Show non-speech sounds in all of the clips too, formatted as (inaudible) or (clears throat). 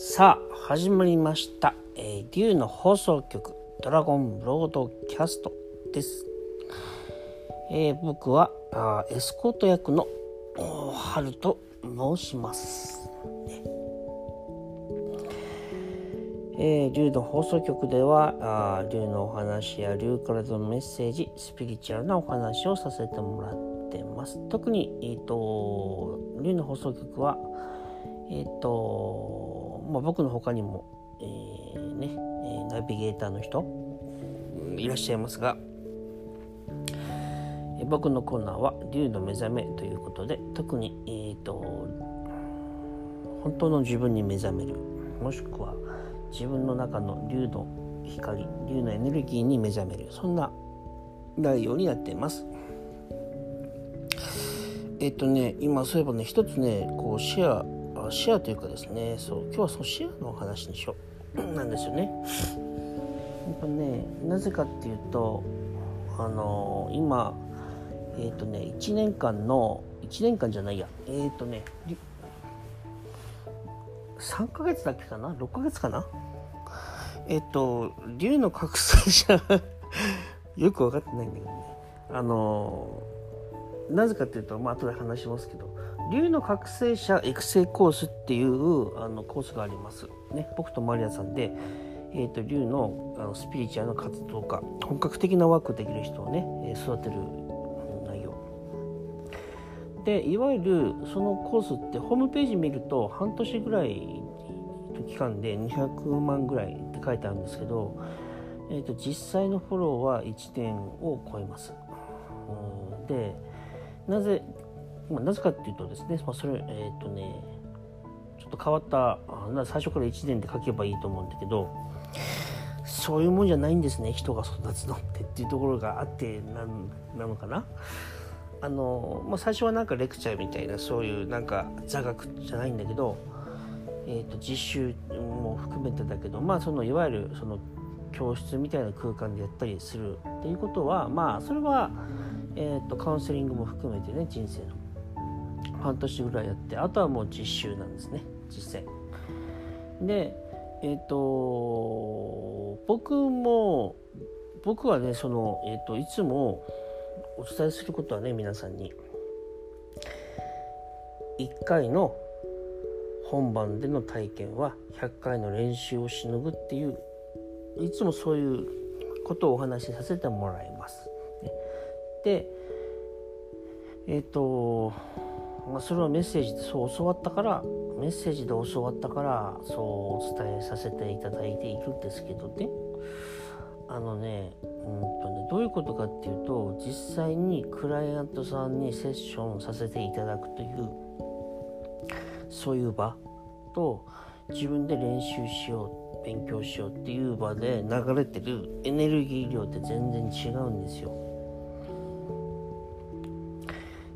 さあ始まりました「えー、竜の放送局ドラゴンブロードキャスト」です、えー、僕はあエスコート役の春と申します、ね。えー、竜の放送局ではあ竜のお話や竜からのメッセージスピリチュアルなお話をさせてもらってます。特に、えーと、竜の放送局はえっ、ー、と、まあ、僕の他にも、えー、ね、ナビゲーターの人いらっしゃいますが、え僕のコーナーは「竜の目覚め」ということで特に、えーと、本当の自分に目覚めるもしくは自分の中の竜の光竜のエネルギーに目覚めるそんな内容になっています。えっとね今そういえばね一つねこうシェアシェアというかですねそう今日はそのシェアの話にしよう。(clears throat) なんですよね。やっぱねなぜかっていうとあの今えっ、ー、とね1年間の1年間じゃないや。えっ、ー、とね3ヶ月だけかな？6ヶ月かな？えっ、ー、と竜の覚醒者 (laughs) よく分かってないんだけどね。あのなぜかっていうとまあ後で話しますけど竜の覚醒者育成コースっていうあのコースがあります。ね、僕とマリアさんで、えーと、竜のあのスピリチュアルな活動家本格的なワークできる人をね育てる内容。でいわゆるそのコースってホームページ見ると半年ぐらいの期間で200万ぐらいって書いてあるんですけど、えーと、実際のフォローは1年を超えます。でなぜまあ、なぜかっていうとですね、まあ、それえっ、ー、とねちょっと変わった最初から1年で書けばいいと思うんだけどそういうもんじゃないんですね人が育つのってっていうところがあってなのかな？あの、まあ、最初はなんかレクチャーみたいなそういうなんか座学じゃないんだけど、えー、と実習も含めてだけどまあそのいわゆるその教室みたいな空間でやったりするっていうことはまあそれは、えー、とカウンセリングも含めてね人生の半年ぐらいやってあとはもう実習なんですね。実践。でえっ、ー、と僕も僕はねその、えーと、いつもお伝えすることはね皆さんに。1回の本番での体験は100回の練習をしのぐっていういつもそういうことをお話しさせてもらいます。でえっ、ー、とまあ、それはメッセージでそう教わったからメッセージで教わったからそうお伝えさせていただいているんですけどねあのね,、うんとねどういうことかっていうと実際にクライアントさんにセッションさせていただくというそういう場と自分で練習しよう勉強しようっていう場で流れてるエネルギー量って全然違うんですよ。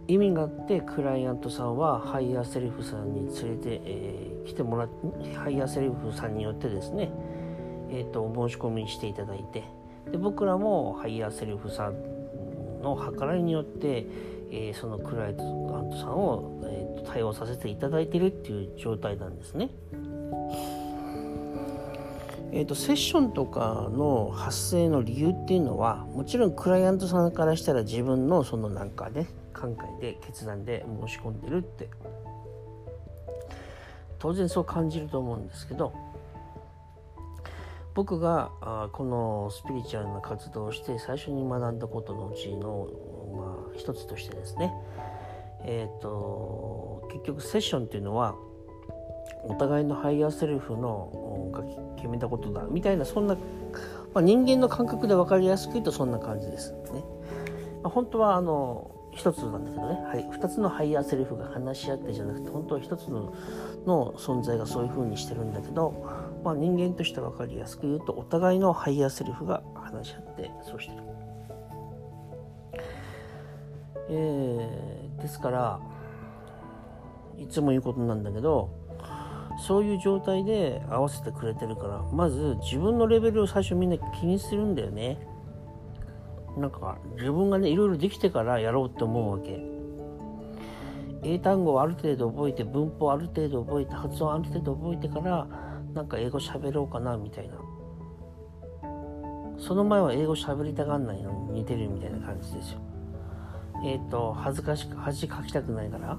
意味があってクライアントさんはハイヤーセルフさんに連れて、えー、来てもらってハイヤーセルフさんによってですね、えーと、申し込みしていただいてで僕らもハイヤーセルフさんの計らいによって、えー、そのクライアントさんを、えーと、対応させていただいてるっていう状態なんですね。えーとセッションとかの発生の理由っていうのはもちろんクライアントさんからしたら自分のそのなんかね考えで決断で申し込んでるって当然そう感じると思うんですけど僕があこのスピリチュアルな活動をして最初に学んだことのうちの、まあ、一つとしてですねえっ、ー、と結局セッションっていうのはお互いのハイヤーセルフのが決めたことだみたいなそんな、まあ、人間の感覚で分かりやすく言うとそんな感じですね。まあ、本当はあの一つなんだけどね、はい、2つのハイヤーセルフが話し合ってじゃなくて本当は一つのの存在がそういう風にしてるんだけど、まあ、人間として分かりやすく言うとお互いのハイヤーセルフが話し合ってそうしてる。えー、ですからいつも言うことなんだけどそういう状態で合わせてくれてるからまず自分のレベルを最初みんな気にするんだよね。なんか自分がねいろいろできてからやろうって思うわけ。英単語をある程度覚えて文法ある程度覚えて発音ある程度覚えてからなんか英語喋ろうかなみたいな。その前は英語喋りたがんないのに似てるみたいな感じですよ。えっ、ー、と恥ずかしく恥かきたくないから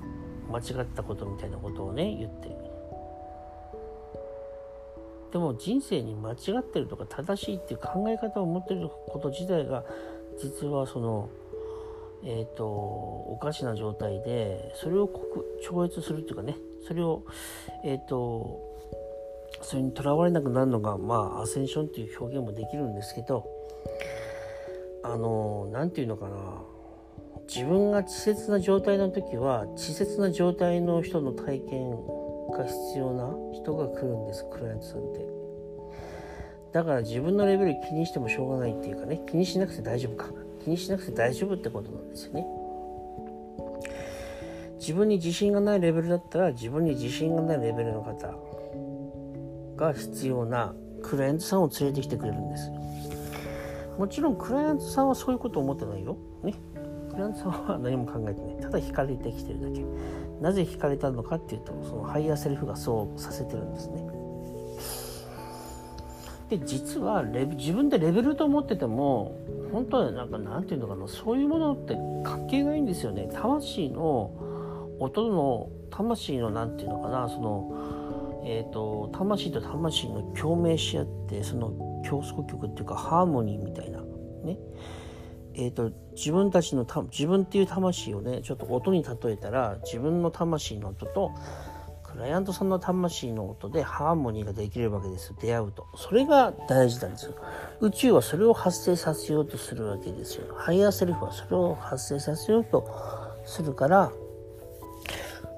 間違ったことみたいなことをね言って。でも人生に間違ってるとか正しいっていう考え方を持ってること自体が実はそのえっ、ー、とおかしな状態でそれを超越するっていうかねそれをえっ、ー、とそれにとらわれなくなるのがまあアセンションっていう表現もできるんですけどあの何て言うのかな自分が稚拙な状態の時は稚拙な状態の人の体験が必要な人が来るんですクライアントさんって。だから自分のレベル気にしてもしょうがないっていうかね気にしなくて大丈夫か。気にしなくて大丈夫ってことなんですよね。自分に自信がないレベルだったら自分に自信がないレベルの方が必要なクライアントさんを連れてきてくれるんです。もちろんクライアントさんはそういうこと思ってないよ。ね。クライアントさんは何も考えてない。ただ惹かれてきてるだけ。なぜ惹かれたのかっていうとそのハイヤーセルフがそうさせてるんですね。で実はレ自分でレベルと思ってても本当はなんかなんていうのかなそういうものって関係ないんですよね。魂の音の魂のなんていうのかなそのえっ、ー、と魂と魂の共鳴し合ってその競争曲っていうかハーモニーみたいなね。えーと、自分たちのた自分っていう魂をねちょっと音に例えたら自分の魂の音とクライアントさんの魂の音でハーモニーができるわけです。出会うと。それが大事なんですよ。宇宙はそれを発生させようとするわけですよ。ハイヤーセルフはそれを発生させようとするから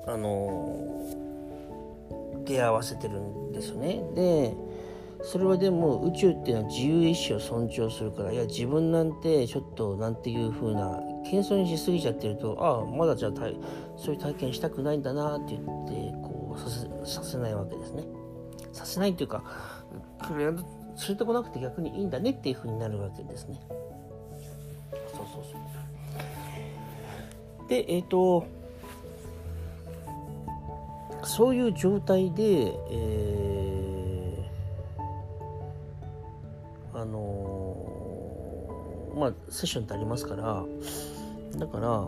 あの出会わせてるんですよね。でそれはでも宇宙っていうのは自由意志を尊重するからいや自分なんてちょっとなんていう風な謙遜にしすぎちゃってるとああまだじゃあそういう体験したくないんだなって言ってさせないわけですね。させないっていうか連れてこなくて逆にいいんだねっていう風になるわけですね。そうそうそう。でえっ、ー、とそういう状態で、えーあのー、まあセッションってありますからだから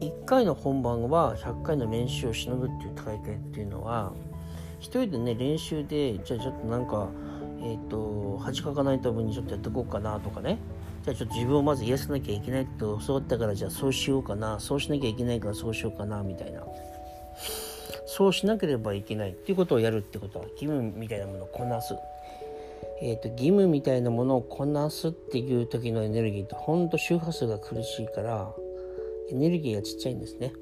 1回の本番は100回の練習をしのぐっていう体験っていうのは一人でね練習でじゃあちょっとなんかえっ、ー、と恥かかないためにちょっとやっていこうかなとかね。じゃあちょっと自分をまず癒さなきゃいけないって教わったからじゃあそうしようかな。そうしなきゃいけないからそうしようかなみたいな。そうしなければいけないっていうことをやるってことは気分みたいなものをこなす。えーと、義務みたいなものをこなすっていう時のエネルギーとほんと周波数が苦しいからエネルギーがちっちゃいんですね。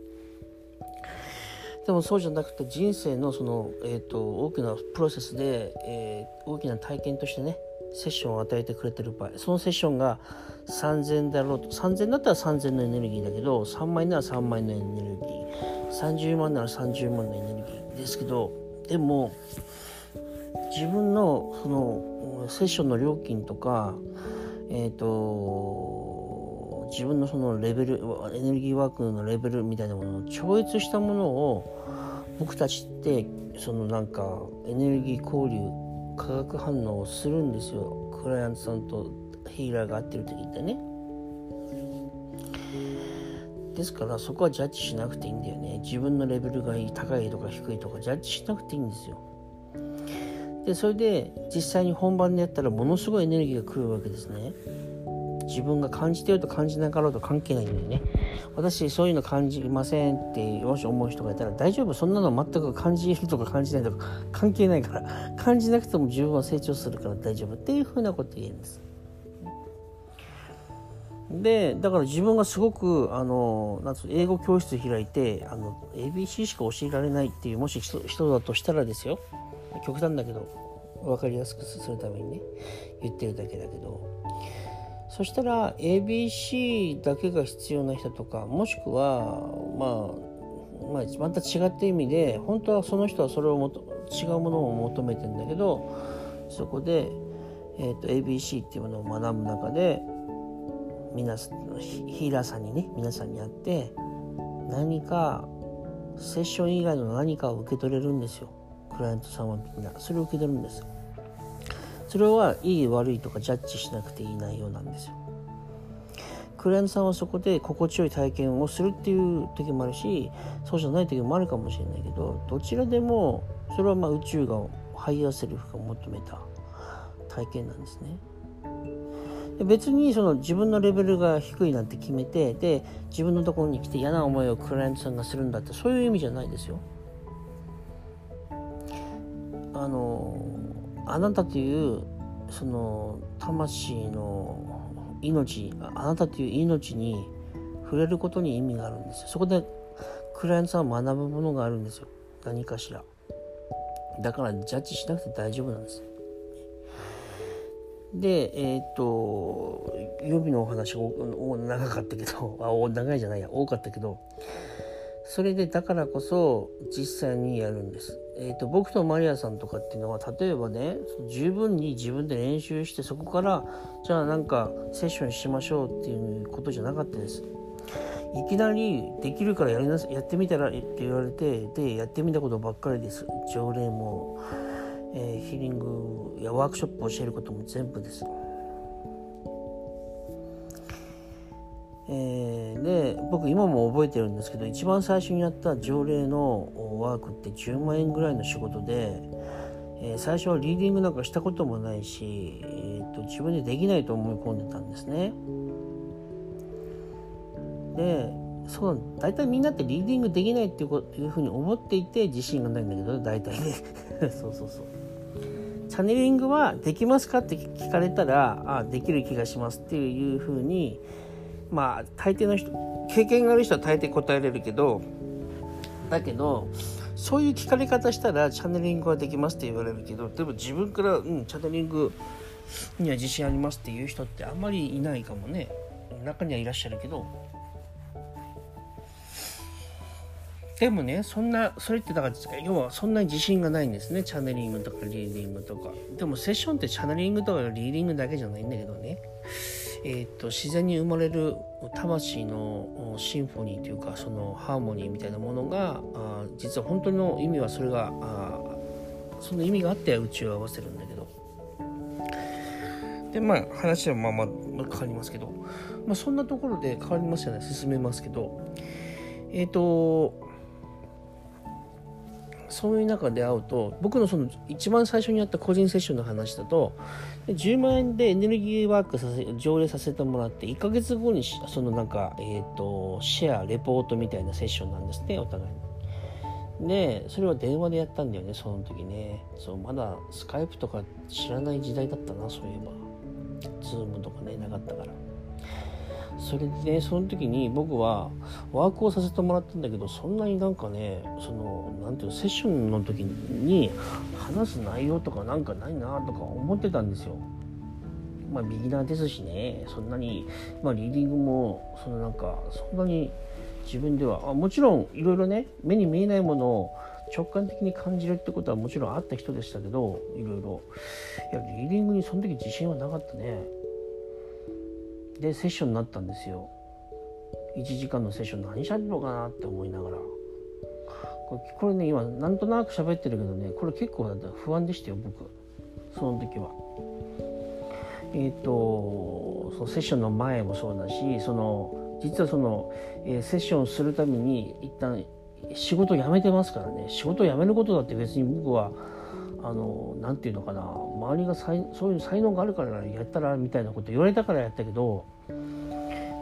でもそうじゃなくて人生のその、えーと、大きなプロセスで、えー、大きな体験としてねセッションを与えてくれてる場合そのセッションが3000だろうと3000だったら3000のエネルギーだけど3万円なら3万円のエネルギー30万なら30万のエネルギーですけどでも自分のそのセッションの料金とか、えーと、自分のそのレベルエネルギーワークのレベルみたいなものを超越したものを僕たちってそのなんかエネルギー交流化学反応をするんですよ。クライアントさんとヒーラーが合ってる時ってね。ですからそこはジャッジしなくていいんだよね。自分のレベルがいい高いとか低いとかジャッジしなくていいんですよ。でそれで実際に本番でやったらものすごいエネルギーが来るわけですね。自分が感じてると感じなかろうと関係ないんだよね。私そういうの感じませんってもし思う人がいたら大丈夫。そんなの全く感じるとか感じないとか (laughs) 関係ないから感じなくても自分は成長するから大丈夫っていうふうなこと言えるんです。でだから自分がすごくあのなん英語教室開いてあの ABC しか教えられないっていうもし人だとしたらですよ。極端だけど分かりやすくするためにね言ってるだけだけど。そしたら ABC だけが必要な人とかもしくはまあ、まあ、また違った意味で本当はその人はそれをもと違うものを求めてんだけどそこで、えーと、ABC っていうものを学ぶ中で皆ヒーラーさんにね皆さんに会って何かセッション以外の何かを受け取れるんですよ。クライアントさんはみんなそれを受け取るんですそれはいい悪いとかジャッジしなくていい内容なんですよクライアントさんはそこで心地よい体験をするっていう時もあるしそうじゃない時もあるかもしれないけどどちらでもそれはまあ宇宙がハイヤーセルフが求めた体験なんですね。別にその自分のレベルが低いなんて決めてで自分のところに来て嫌な思いをクライアントさんがするんだってそういう意味じゃないですよ。あのあなたというその魂の命あなたという命に触れることに意味があるんですよ。そこでクライアントさんは学ぶものがあるんですよ。何かしら。だからジャッジしなくて大丈夫なんです。で、えっ、と、予備のお話が長かったけど、あ、長いじゃないや、多かったけど、それでだからこそ実際にやるんです。えっ、と、僕とマリアさんとかっていうのは、例えばね、十分に自分で練習して、そこから、じゃあなんかセッションしましょうっていうことじゃなかったです。いきなりできるからやりなやってみたらって言われてでやってみたことばっかりです条例もえー、ヒーリングやワークショップを教えることも全部です。えー、で僕今も覚えてるんですけど一番最初にやった条例のワークって10万円ぐらいの仕事で、えー、最初はリーディングなんかしたこともないし、えーと、自分でできないと思い込んでたんですね。でそう大体みんなってリーディングできないっていうふうに思っていて自信がないんだけど大体ね (laughs) そうそうそうチャネリングはできますかって聞かれたらあできる気がしますっていうふうにまあ大抵の人経験がある人は大抵答えれるけどだけどそういう聞かれ方したらチャネリングはできますって言われるけどでも自分から、うん、チャネリングには自信ありますっていう人ってあんまりいないかもね。中にはいらっしゃるけど。でもねそんなそれってだから要はそんなに自信がないんですね。チャネリングとかリーディングとか。でもセッションってチャネリングとかリーディングだけじゃないんだけどね。えーと、自然に生まれる魂のシンフォニーというかそのハーモニーみたいなものがあ実は本当の意味はそれがあその意味があって宇宙を合わせるんだけど。でまあ話はまあまあ変わりますけど、まあ、そんなところで変わりますよね。進めますけど。えっ、ー、とそういう中で会うと僕のその一番最初にやった個人セッションの話だと10万円でエネルギーワークさせ条例させてもらって1ヶ月後にそのなんか、えーと、シェアレポートみたいなセッションなんですねお互いに。でそれは電話でやったんだよねその時ねそうまだスカイプとか知らない時代だったなそういえばズームとかねなかったから。それでねその時に僕はワークをさせてもらったんだけどそんなになんかねその何ていうのセッションの時に話す内容とかなんかないなとか思ってたんですよ。まあビギナーですしねそんなに、まあ、リーディングもそのなんかそんなに自分ではあもちろんいろいろね目に見えないものを直感的に感じるってことはもちろんあった人でしたけどいろいろいやリーディングにその時自信はなかったね。でセッションになったんですよ。1時間のセッション。何しゃべろうかなって思いながら。これね今なんとなく喋ってるけどねこれ結構不安でしたよ僕。その時は。えっ、ー、とそのセッションの前もそうだしその実はその、えー、セッションするために一旦仕事辞めてますからね。仕事辞めることだって別に僕はあの何て言うのかな。周りがそういう才能があるからやったらみたいなこと言われたからやったけど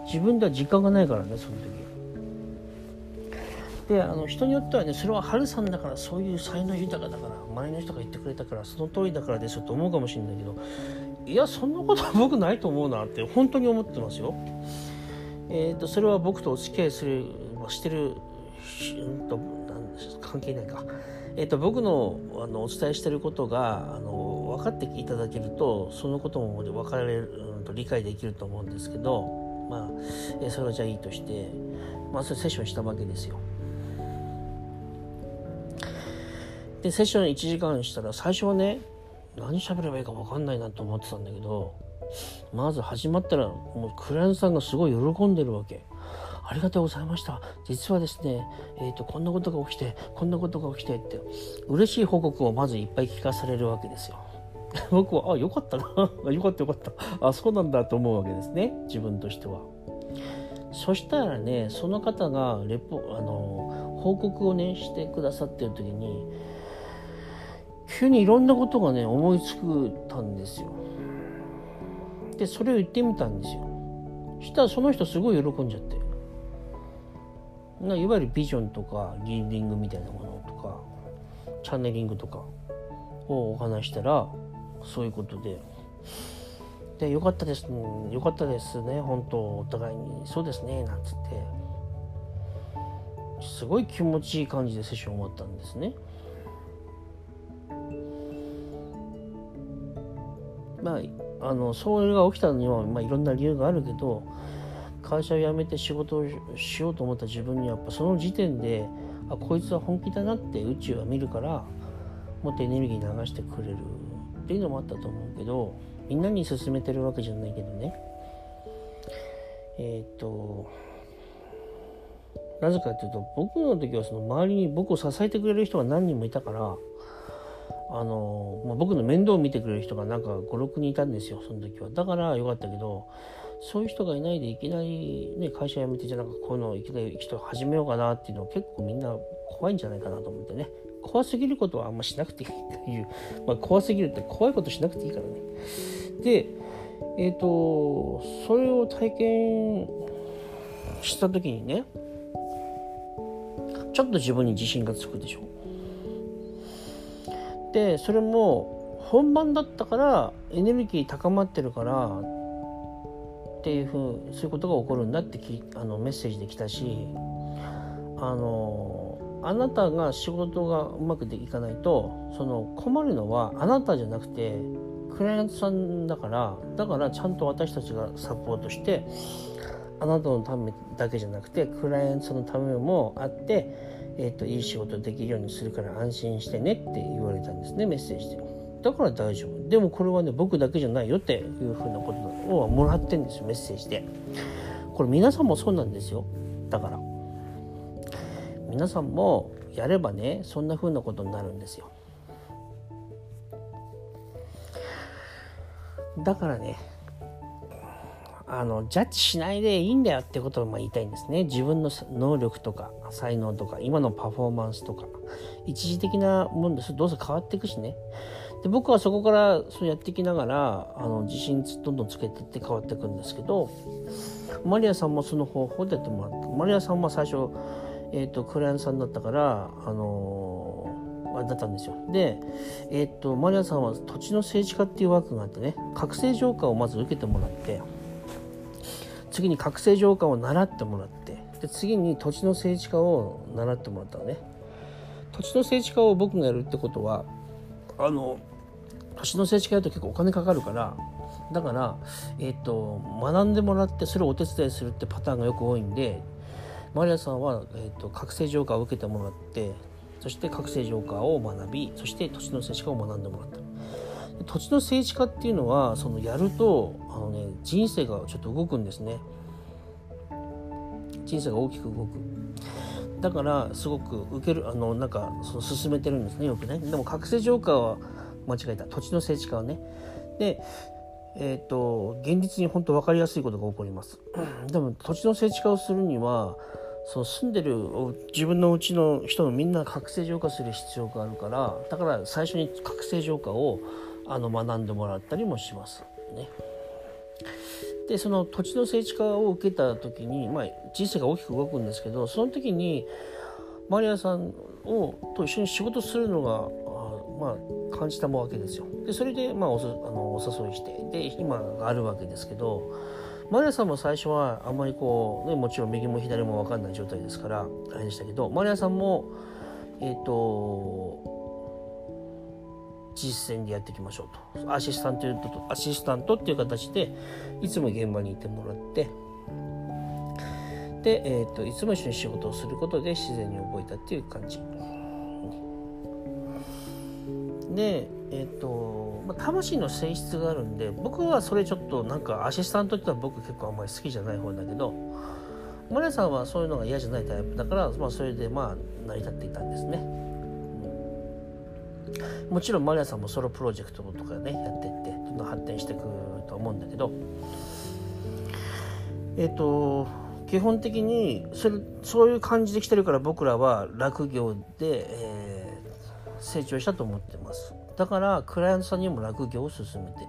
自分では実感がないからねその時。であの人によってはねそれはハルさんだからそういう才能豊かだから周りの人が言ってくれたからその通りだからですよと思うかもしれないけどいやそんなことは僕ないと思うなって本当に思ってますよ。えーと、それは僕とお付き合いするしてる、うんと、なんです関係ないか。えーと、僕のあのお伝えしてることがあの分かっていただけるとそのことも分かれる、うん、理解できると思うんですけどまあ、えそれはじゃあいいとして、まあ、それセッションしたわけですよ。で、セッション1時間したら、最初はね、何喋ればいいか分かんないなと思ってたんだけど、まず始まったら、もうクライアントさんがすごい喜んでるわけ。ありがとうございました実はですね、えーと、こんなことが起きてこんなことが起きてって嬉しい報告をまずいっぱい聞かされるわけですよ (laughs) 僕はあよかったな。(laughs) よかったよかった。あそうなんだと思うわけですね。自分としては。そしたらねその方がレポあの報告をねしてくださってる時に急にいろんなことがね思いつくたんですよ。でそれを言ってみたんですよ。そしたらその人すごい喜んじゃって。ないわゆるビジョンとかリーディングみたいなものとかチャネリングとかをお話したらそういうことで。でよかったです。よかったですね。本当お互いに。そうですね。なんつって。すごい気持ちいい感じでセッション終わったんですね。まああのそれが起きたのには、まあ、いろんな理由があるけど会社を辞めて仕事をしようと思った自分にはやっぱその時点であこいつは本気だなって宇宙は見るからもっとエネルギー流してくれる。っていうのもあったと思うけどみんなに勧めてるわけじゃないけどね。えっ、となぜかっていうと僕の時はその周りに僕を支えてくれる人が何人もいたからあの、まあ、僕の面倒を見てくれる人がなんか56人いたんですよその時は。だからよかったけどそういう人がいないでいきなり、ね、会社辞めてじゃなんかこういうのをいきなり人始めようかなっていうのは結構みんな怖いんじゃないかなと思ってね。怖すぎることはあんましなくていいっていう、まあ、怖すぎるって怖いことしなくていいからね。でえっ、ー、とそれを体験した時にねちょっと自分に自信がつくでしょ。でそれも本番だったからエネルギー高まってるからっていうふうそういうことが起こるんだってきあのメッセージで来たしあのあなたが仕事がうまくいかないとその困るのはあなたじゃなくてクライアントさんだからだからちゃんと私たちがサポートしてあなたのためだけじゃなくてクライアントさんのためもあってえーと、いい仕事できるようにするから安心してねって言われたんですねメッセージで。だから大丈夫。でもこれはね僕だけじゃないよっていうふうなことをもらってんですよメッセージで。これ皆さんもそうなんですよ。だから皆さんもやればねそんなふうなことになるんですよ。だからねあのジャッジしないでいいんだよってことをまあ言いたいんですね。自分の能力とか才能とか今のパフォーマンスとか。一時的なもんです。どうせ変わっていくしね。で僕はそこからそうやっていきながらあの自信どんどんつけてって変わっていくんですけどマリアさんもその方法でやってもらったマリアさんは最初、えーと、クライアントさんだったからあのー、だったんですよ。で、えーとマリアさんは土地の政治家っていう枠があってね覚醒浄化をまず受けてもらって次に覚醒浄化を習ってもらってで次に土地の政治家を習ってもらったのね。土地の政治家を僕がやるってことはあの土地の政治家やると結構お金かかるからだから、えーと、学んでもらってそれをお手伝いするってパターンがよく多いんでマリアさんは、えーと、覚醒浄化を受けてもらってそして覚醒浄化を学びそして土地の政治家を学んでもらった。土地の政治家っていうのはそのやるとあの、ね、人生がちょっと動くんですね。人生が大きく動く。だからすごく受けるあのなんかその進めてるんですねよくね。でも覚醒浄化は間違えた。土地の政治家はね。でえーと、現実に本当分かりやすいことが起こります (clears throat) でも土地の政治家をするにはその住んでる自分のうちの人のみんな覚醒浄化する必要があるからだから最初に覚醒浄化をあの学んでもらったりもしますね。でその土地の政治家を受けた時に、まあ、人生が大きく動くんですけどその時にマリアさんをと一緒に仕事するのがまあ、感じたわけですよ。でそれで、まあ、おあのお誘いしてで今があるわけですけどマリアさんも最初はあんまりこう、ね、もちろん右も左も分かんない状態ですからあれでしたけどマリアさんもえっ、ー、と実践でやっていきましょうとアシスタントとアシスタントっていう形でいつも現場にいてもらってで、えーと、いつも一緒に仕事をすることで自然に覚えたっていう感じでえっ、と、ま、魂の性質があるんで僕はそれちょっとなんかアシスタントってのは僕結構あんまり好きじゃない方だけどマリアさんはそういうのが嫌じゃないタイプだから、まあ、それでまあ成り立っていたんですね、うん、もちろんマリアさんもソロプロジェクトとかねやってってどんどん発展していくと思うんだけどえっ、と基本的にそれそういう感じで来てるから僕らは落業で、えー、成長したと思ってます。だからクライアントさんにも落業を進めてる。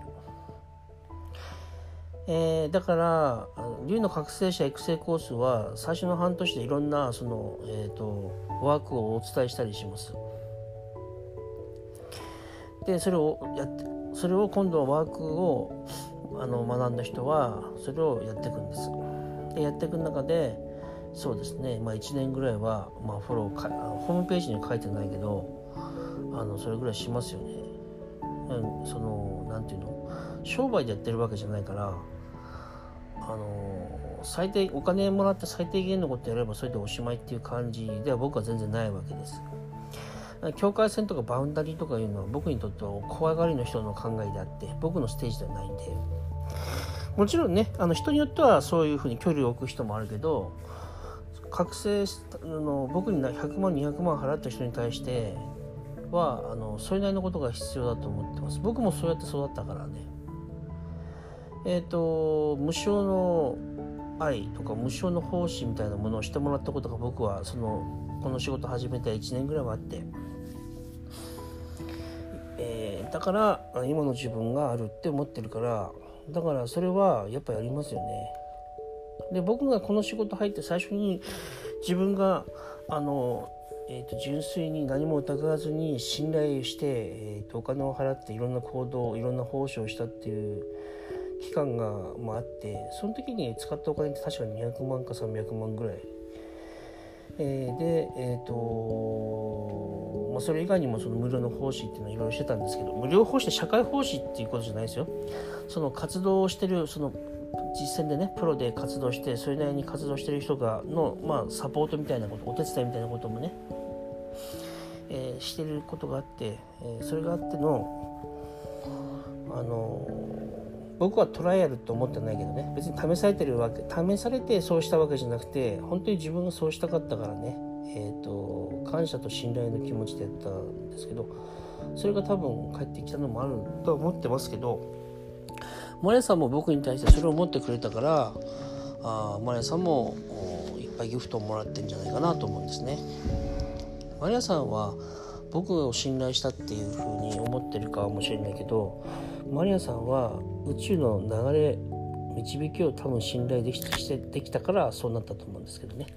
えー、だから竜の覚醒者育成コースは最初の半年でいろんなその、えーと、ワークをお伝えしたりします。でそれをやってそれを今度はワークをあの学んだ人はそれをやっていくんです。でやっていく中でそうですね、まあ、1年ぐらいは、まあ、フォローかホームページには書いてないけどあのそれぐらいしますよね、うん、その何て言うの？商売でやってるわけじゃないからあの最低お金もらって最低限のことやればそれでおしまいっていう感じでは僕は全然ないわけです。境界線とかバウンダリーとかいうのは僕にとっては怖がりの人の考えであって僕のステージではないんで。もちろんねあの人によってはそういうふうに距離を置く人もあるけど覚醒の僕に100万200万払った人に対してはあのそれなりのことが必要だと思ってます。僕もそうやって育ったからね。えっ、ー、と無償の愛とか無償の奉仕みたいなものをしてもらったことが僕はそのこの仕事始めて1年ぐらいはあって、えー、だから今の自分があるって思ってるからだからそれはやっぱやりますよね。で僕がこの仕事入って最初に自分があの、えーと、純粋に何も疑わずに信頼して、えーと、お金を払っていろんな行動いろんな奉仕をしたっていう期間が、まあ、ってその時に使ったお金って確かに200万か300万ぐらい。えー、でえっ、ー、とまあ、それ以外にもその無料の奉仕っていうのはいろいろしてたんですけど無料奉仕って社会奉仕っていうことじゃないですよその活動をしてるその実践でねプロで活動してそれなりに活動してる人がの、まあ、サポートみたいなことお手伝いみたいなこともね、えー、してることがあって、えー、それがあってのあの僕はトライアルと思ってないけどね別に試されてるわけ試されてそうしたわけじゃなくて本当に自分がそうしたかったからねえーと、感謝と信頼の気持ちでやったんですけどそれが多分帰ってきたのもあるとは思ってますけどマリアさんも僕に対してそれを持ってくれたからあマリアさんもいっぱいギフトをもらってるんじゃないかなと思うんですね。マリアさんは僕を信頼したっていうふうに思ってるかもしれないけどマリアさんは宇宙の流れ導きを多分信頼できしてできたからそうなったと思うんですけどね。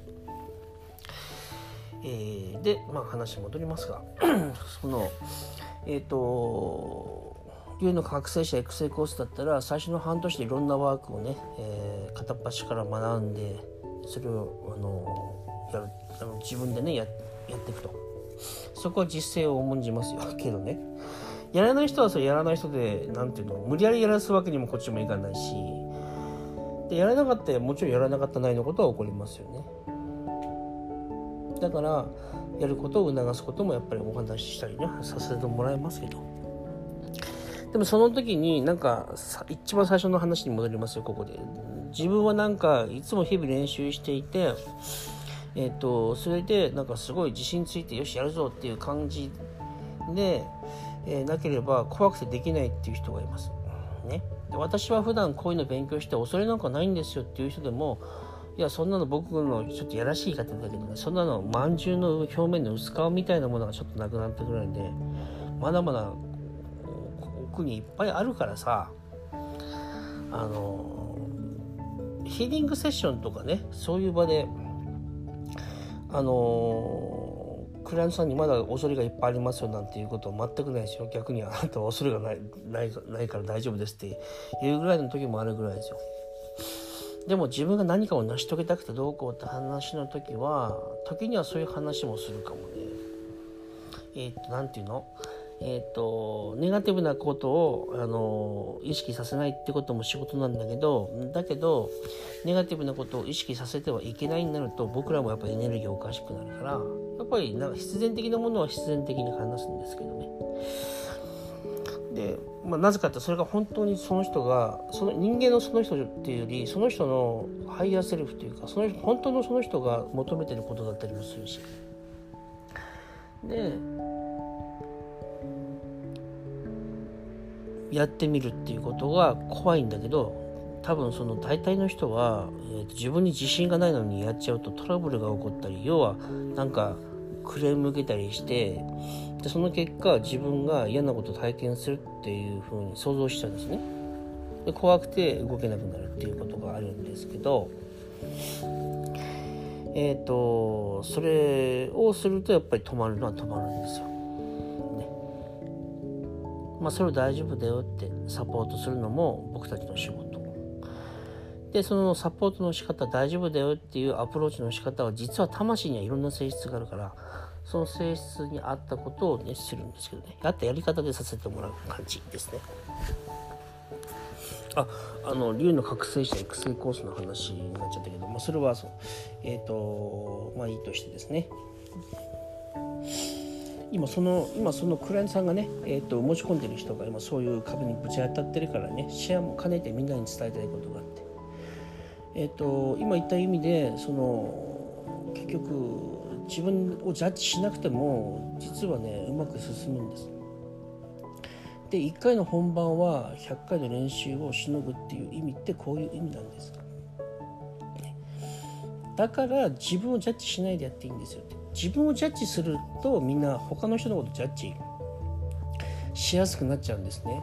えー、で、まあ、話戻りますが (clears throat) そのえっ、ー、と竜の覚醒者育成コースだったら最初の半年でいろんなワークをね、えー、片っ端から学んでそれをあのやるあの自分でねややっていくと。そこは実践を重んじますよ。けどね。やらない人はそれやらない人で何ていうの無理やりやらすわけにもこっちもいかないし。でやらなかったらもちろんやらなかったないのことは起こりますよね。だからやることを促すこともやっぱりお話ししたりねさせてもらいますけど。でもその時になんか一番最初の話に戻りますよここで。自分はなんかいつも日々練習していてえっ、ー、とそれでなんかすごい自信ついてよしやるぞっていう感じで、えー、なければ怖くてできないっていう人がいます。ね。で私は普段こういうの勉強して恐れなんかないんですよっていう人でもいやそんなの僕のちょっとやらしい言い方だけどねそんなのまんじゅうの表面の薄皮みたいなものがちょっとなくなったぐらいでまだまだ奥にいっぱいあるからさあのヒーリングセッションとかねそういう場であのクライアントさんにまだ恐れがいっぱいありますよなんていうことは全くないですよ逆にあなたは恐れがないないないから大丈夫ですっていうぐらいの時もあるぐらいですよ。でも自分が何かを成し遂げたくてどうこうって話の時は時にはそういう話もするかもね。えっ、ー、と何て言うの？え、ー、とネガティブなことをあの意識させないってことも仕事なんだけどだけどネガティブなことを意識させてはいけないになると僕らもやっぱりエネルギーおかしくなるからやっぱりなんか必然的なものは必然的に話すんですけどね。でまあ、なぜかってそれが本当にその人がその人間のその人っていうよりその人のハイヤーセルフというかその本当のその人が求めてることだったりもするしでやってみるっていうことが怖いんだけど多分その大体の人は、えー、自分に自信がないのにやっちゃうとトラブルが起こったり要はなんかクレーム受けたりしてでその結果自分が嫌なことを体験するっていうふうに想像しちゃうんですね。で怖くて動けなくなるっていうことがあるんですけどえっ、ー、とそれをするとやっぱり止まるのは止まるんですよ、まあそれを大丈夫だよってサポートするのも僕たちの仕事。でそのサポートの仕方大丈夫だよっていうアプローチの仕方は実は魂にはいろんな性質があるからその性質に合ったことをねするんですけどね。合ったやり方でさせてもらう感じですね。ああの竜の覚醒者育成コースの話になっちゃったけど、まあ、それはそう。えっ、ー、とまあいいとしてですね。今その今そのクライアントさんがね、えーと、持ち込んでる人が今そういう壁にぶち当たってるからねシェアも兼ねてみんなに伝えたいことがあってえーと、今言った意味でその結局自分をジャッジしなくても実はねうまく進むんです。で1回の本番は100回の練習をしのぐっていう意味ってこういう意味なんです。だから自分をジャッジしないでやっていいんですよって自分をジャッジするとみんな他の人のことジャッジしやすくなっちゃうんですね。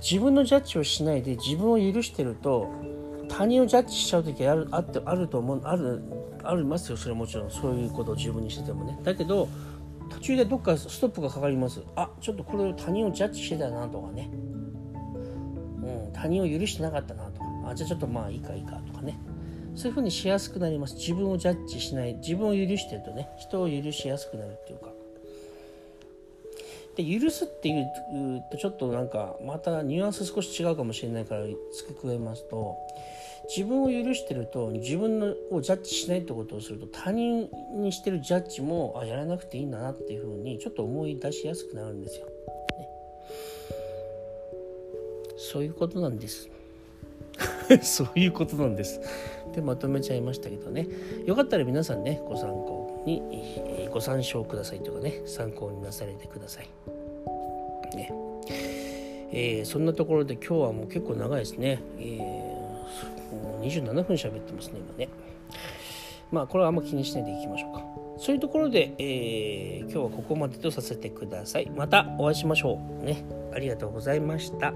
自分のジャッジをしないで自分を許してると他人をジャッジしちゃう時あるあってあると思うあるありますよ。それはもちろん。そういうことを自分にしててもね。だけど途中でどっかストップがかかります。あちょっとこれ他人をジャッジしてたなとかね、うん、他人を許してなかったなとか。あじゃあちょっとまあいいかいいかとかね。そういうふうにしやすくなります自分をジャッジしない自分を許してるとね人を許しやすくなるっていうかで許すっていうとちょっとなんかまたニュアンス少し違うかもしれないから付け加えますと自分を許してると自分のをジャッジしないってことをすると他人にしてるジャッジもあやらなくていいんだなっていうふうにちょっと思い出しやすくなるんですよ。ね、そういうことなんです。(laughs) そういうことなんです。でまとめちゃいましたけどねよかったら皆さんねご参考にご参照くださいとかね参考になされてください。ねえー、そんなところで今日はもう結構長いですね。えー27分喋ってますね、今ね。まあ、これはあんま気にしないでいきましょうか。そういうところで、えー、今日はここまでとさせてください。またお会いしましょう。ね。ありがとうございました。